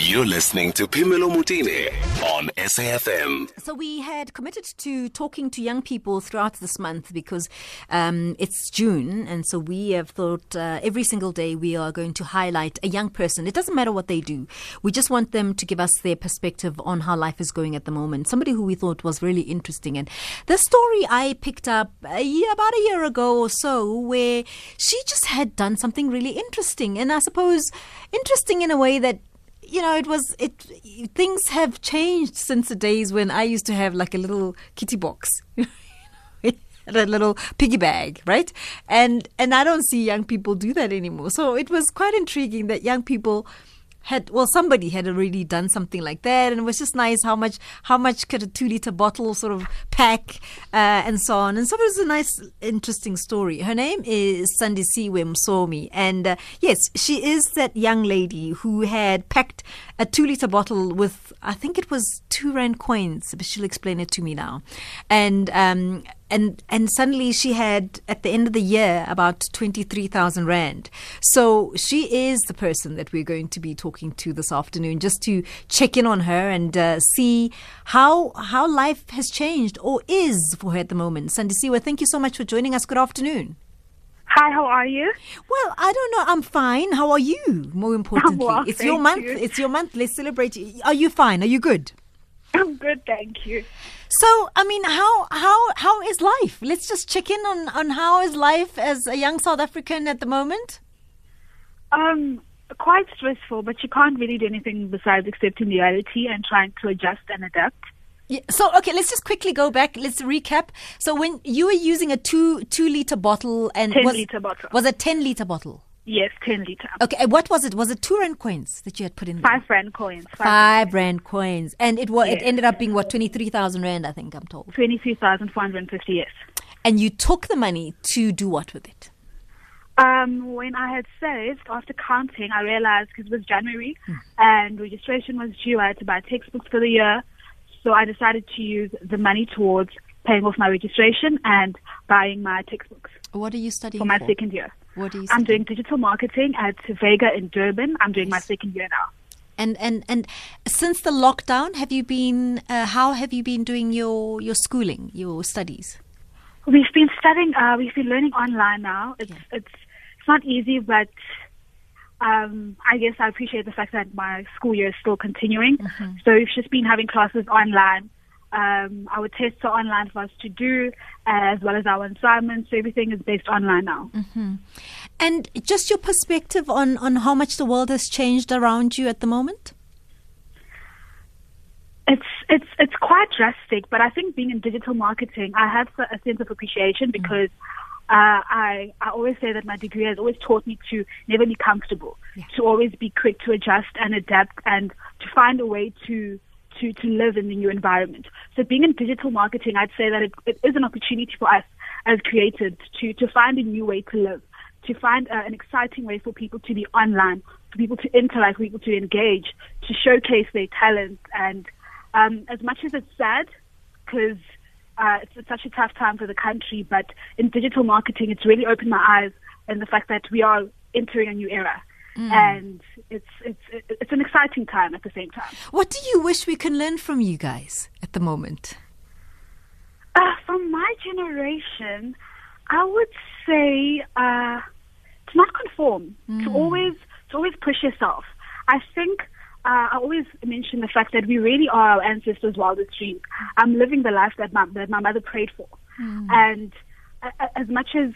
You're listening to Phemelo Motene on SAFM. So we had committed to talking to young people throughout this month because um, it's June, and so we have thought uh, every single day we are going to highlight a young person. It doesn't matter what they do; we just want them to give us their perspective on how life is going at the moment. Somebody who we thought was really interesting, and the story I picked up a year, about a year ago or so, where she just had done something really interesting, and I suppose interesting in a way that you know, it was it. Things have changed since the days when I used to have like a little kitty box, a little piggy bag, right? And and I don't see young people do that anymore. So it was quite intriguing that young people had well somebody had already done something like that and it was just nice how much how much could a two liter bottle sort of pack uh, and so on. And so it was a nice interesting story. Her name is sandisiwe msomi and uh, yes she is that young lady who had packed a two liter bottle with i think it was two rand coins but she'll explain it to me now and um, and and suddenly she had at the end of the year about 23,000 rand. So she is the person that we're going to be talking to this afternoon just to check in on her and uh, see how how life has changed or is for her at the moment. Sandisiwe, thank you so much for joining us. Good afternoon. Hi, how are you? Well, I don't know. I'm fine. How are you? More importantly, well, it's your month. you. It's your month. Let's celebrate. Are you fine? Are you good? I'm good, thank you. So, I mean, how how how is life? Let's just check in on on how is life as a young South African at the moment. Um, quite stressful, but you can't really do anything besides accepting reality and trying to adjust and adapt. Yeah, so, okay, let's just quickly go back. Let's recap. So, when you were using a two two liter bottle and 10 was, liter bottle. was a ten liter bottle. Yes, 10 liter. Okay, what was it? Was it two rand coins that you had put in? there? Five rand coins. Five rand coins, and it was it ended up being what twenty three thousand rand, I think I'm told. 23,450, yes. And you took the money to do what with it? Um, when I had saved, after counting, I realized because it was January and registration was due, I had to buy textbooks for the year. So I decided to use the money towards paying off my registration and buying my textbooks What are you studying for my for? second year. What are you? I'm doing digital marketing at Vega in Durban. I'm doing my second year now. And and and since the lockdown, have you been? Uh, how have you been doing your your schooling, your studies? We've been studying. Uh, we've been learning online now. It's it's it's not easy, but um, I guess I appreciate the fact that my school year is still continuing. So we've just been having classes online. Um, our tests are online for us to do, as well as our assignments. So everything is based online now. And just your perspective on on how much the world has changed around you at the moment. It's it's it's quite drastic, but I think being in digital marketing, I have a a sense of appreciation because uh, I I always say that my degree has always taught me to never be comfortable, to always be quick to adjust and adapt, and to find a way to to to live in the new environment. So being in digital marketing, I'd say that it, it is an opportunity for us as creators to to find a new way to live, to find uh, an exciting way for people to be online, for people to interact, for people to engage, to showcase their talents. And um, as much as it's sad, because uh, it's, it's such a tough time for the country, but in digital marketing, it's really opened my eyes and the fact that we are entering a new era. And it's it's it's an exciting time at the same time. What do you wish we can learn from you guys at the moment? Uh, from my generation, I would say uh, to not conform, to always to always push yourself. I think uh, I always mention the fact that we really are our ancestors' wildest dreams. I'm living the life that my that my mother prayed for, and a- a- as much as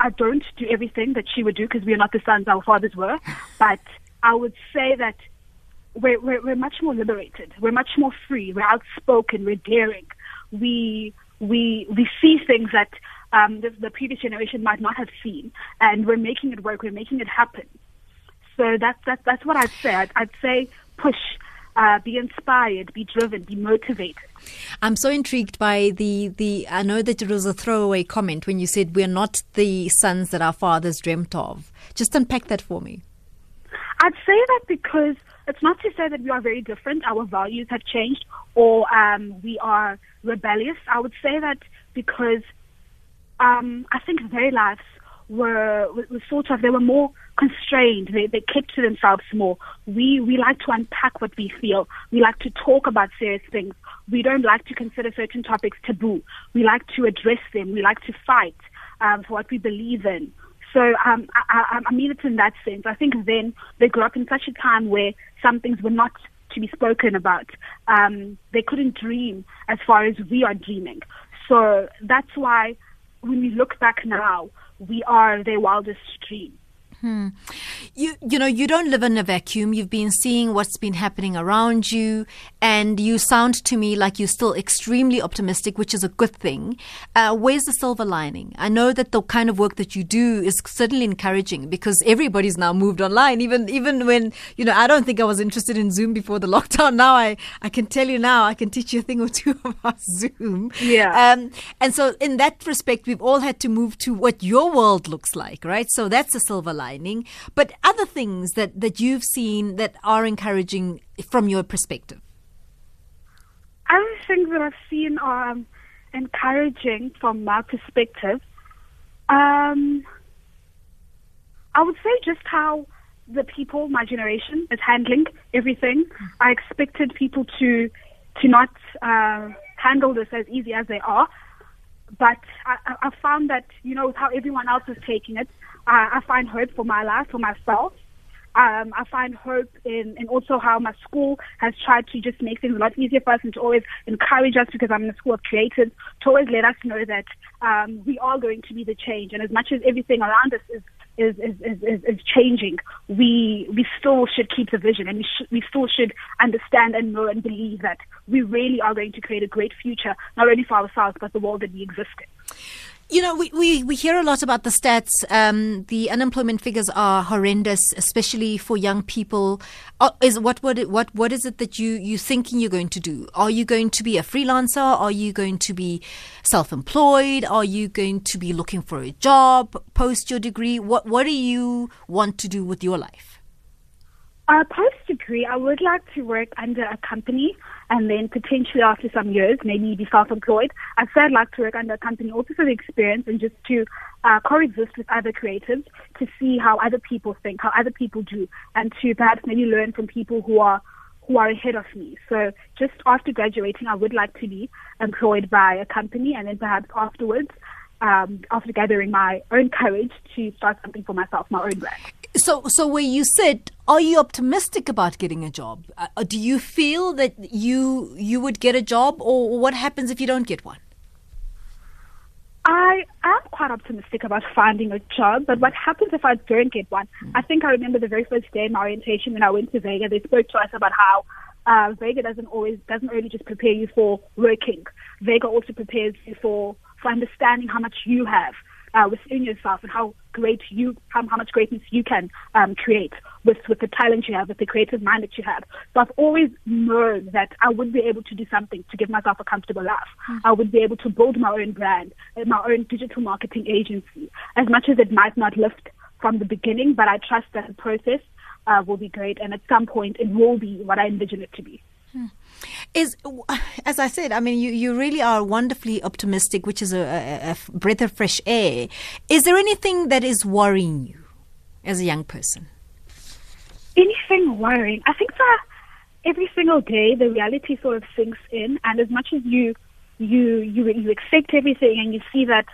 I don't do everything that she would do because we are not the sons our fathers were, but I would say that we're, we're, we're much more liberated. We're much more free. We're outspoken. We're daring. We we we see things that um, the, the previous generation might not have seen, and we're making it work. We're making it happen. So that's that's that's what I'd say. I'd, I'd say push, uh, be inspired, be driven, be motivated. I'm so intrigued by the the. I know that it was a throwaway comment when you said we're not the sons that our fathers dreamt of. Just unpack that for me. I'd say that because it's not to say that we are very different. Our values have changed, or um, we are rebellious. I would say that because um, I think their lives were, sort of, they were more constrained. They, they kept to themselves more. We, we like to unpack what we feel. We like to talk about serious things. We don't like to consider certain topics taboo. We like to address them. We like to fight um, for what we believe in. So um, I, I, I mean it in that sense. I think then they grew up in such a time where some things were not to be spoken about. Um, they couldn't dream as far as we are dreaming. So that's why when we look back now, we are their wildest dream. Hmm. You you know you don't live in a vacuum. You've been seeing what's been happening around you, and you sound to me like you're still extremely optimistic, which is a good thing. Uh, where's the silver lining? I know that the kind of work that you do is certainly encouraging because everybody's now moved online. Even even when you know I don't think I was interested in Zoom before the lockdown. Now I I can tell you now I can teach you a thing or two about Zoom. Yeah. Um, and so in that respect, we've all had to move to what your world looks like, right? So that's a silver lining but other things that, that you've seen that are encouraging from your perspective? Other things that I've seen are um, encouraging from my perspective. Um, I would say just how the people, my generation, is handling everything. I expected people to to not uh, handle this as easy as they are, but I, I found that you know how everyone else is taking it, I, I find hope for my life, for myself. Um, I find hope in, in also how my school has tried to just make things a lot easier for us and to always encourage us because I'm in a school of creatives to always let us know that um, we are going to be the change. And as much as everything around us is is, is, is, is changing, we we still should keep the vision and we, sh- we still should understand and know and believe that we really are going to create a great future, not only for ourselves, but the world that we exist in. You know, we, we, we hear a lot about the stats. Um, the unemployment figures are horrendous, especially for young people. Uh, is what what what what is it that you you thinking you're going to do? Are you going to be a freelancer? Are you going to be self-employed? Are you going to be looking for a job post your degree? What what do you want to do with your life? Uh, post degree, I would like to work under a company and then potentially after some years, maybe be self-employed. I'd say I'd like to work under a company also for the experience and just to uh, coexist with other creatives to see how other people think, how other people do, and to perhaps maybe learn from people who are who are ahead of me. So just after graduating, I would like to be employed by a company, and then perhaps afterwards, um, after gathering my own courage, to start something for myself, my own brand. So, so where you sit, are you optimistic about getting a job? Uh, do you feel that you you would get a job, or what happens if you don't get one? I am quite optimistic about finding a job, but what happens if I don't get one? I think I remember the very first day in my orientation when I went to Vega, they spoke to us about how uh, Vega doesn't always doesn't only just prepare you for working. Vega also prepares you for for understanding how much you have uh, within yourself and how great you, how, how much greatness you can um, create with, with the talent you have, with the creative mind that you have. So I've always known that I would be able to do something to give myself a comfortable life. Mm-hmm. I would be able to build my own brand, my own digital marketing agency, as much as it might not lift from the beginning, but I trust that the process uh, will be great and at some point it will be what I envision it to be. Hmm. Is as I said, I mean, you, you really are wonderfully optimistic, which is a, a, a breath of fresh air. Is there anything that is worrying you as a young person? Anything worrying? I think that every single day the reality sort of sinks in, and as much as you you you you accept everything and you see that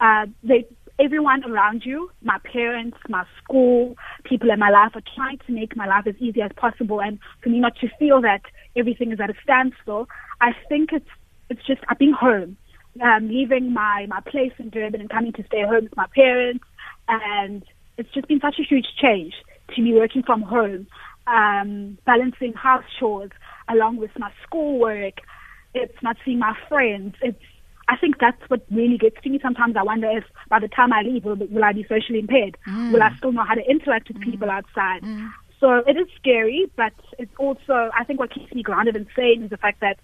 uh, they everyone around you, my parents, my school, people in my life are trying to make my life as easy as possible and for me not to feel that everything is at a standstill. I think it's it's just I've been home. Um, leaving my, my place in Durban and coming to stay home with my parents and it's just been such a huge change to be working from home, um, balancing house chores along with my schoolwork. It's not seeing my friends. It's I think that's what really gets to me. Sometimes I wonder if by the time I leave, will, will I be socially impaired? Mm. Will I still know how to interact with mm. people outside? Mm. So it is scary, but it's also, I think what keeps me grounded and sane is the fact that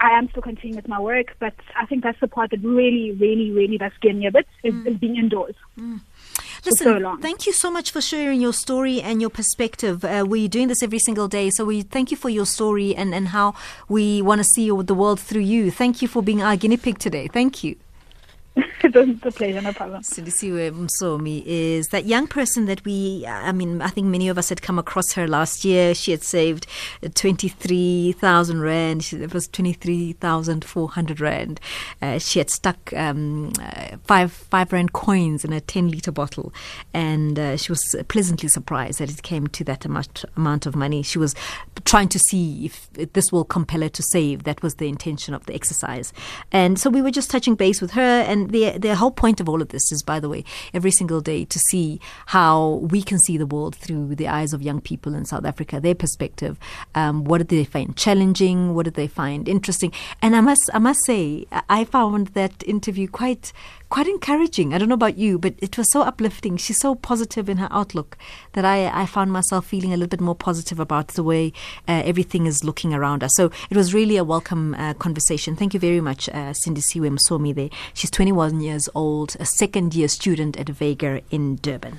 I am still continuing with my work, but I think that's the part that really, really, really does scare me a bit is, mm. is being indoors. Listen, so thank you so much for sharing your story and your perspective. Uh, we're doing this every single day, so we thank you for your story and, and how we want to see the world through you. Thank you for being our guinea pig today. Thank you. the, the pleasure, no problem. Sindisiwe Msomi is that young person that we, I mean, I think many of us had come across her last year. She had saved 23,000 Rand. It was 23,400 Rand. Uh, she had stuck um, uh, five, five Rand coins in a 10 litre bottle. And uh, she was pleasantly surprised that it came to that amount, amount of money. She was trying to see if this will compel her to save. That was the intention of the exercise. And so we were just touching base with her and the the whole point of all of this is, by the way, every single day to see how we can see the world through the eyes of young people in South Africa, their perspective. Um, what did they find challenging? What did they find interesting? And I must I must say, I found that interview quite quite encouraging. I don't know about you, but it was so uplifting. She's so positive in her outlook that I, I found myself feeling a little bit more positive about the way uh, everything is looking around us. So it was really a welcome uh, conversation. Thank you very much, uh, Sindisiwe Msomi there. She's 21 years old, a second year student at Vega in Durban.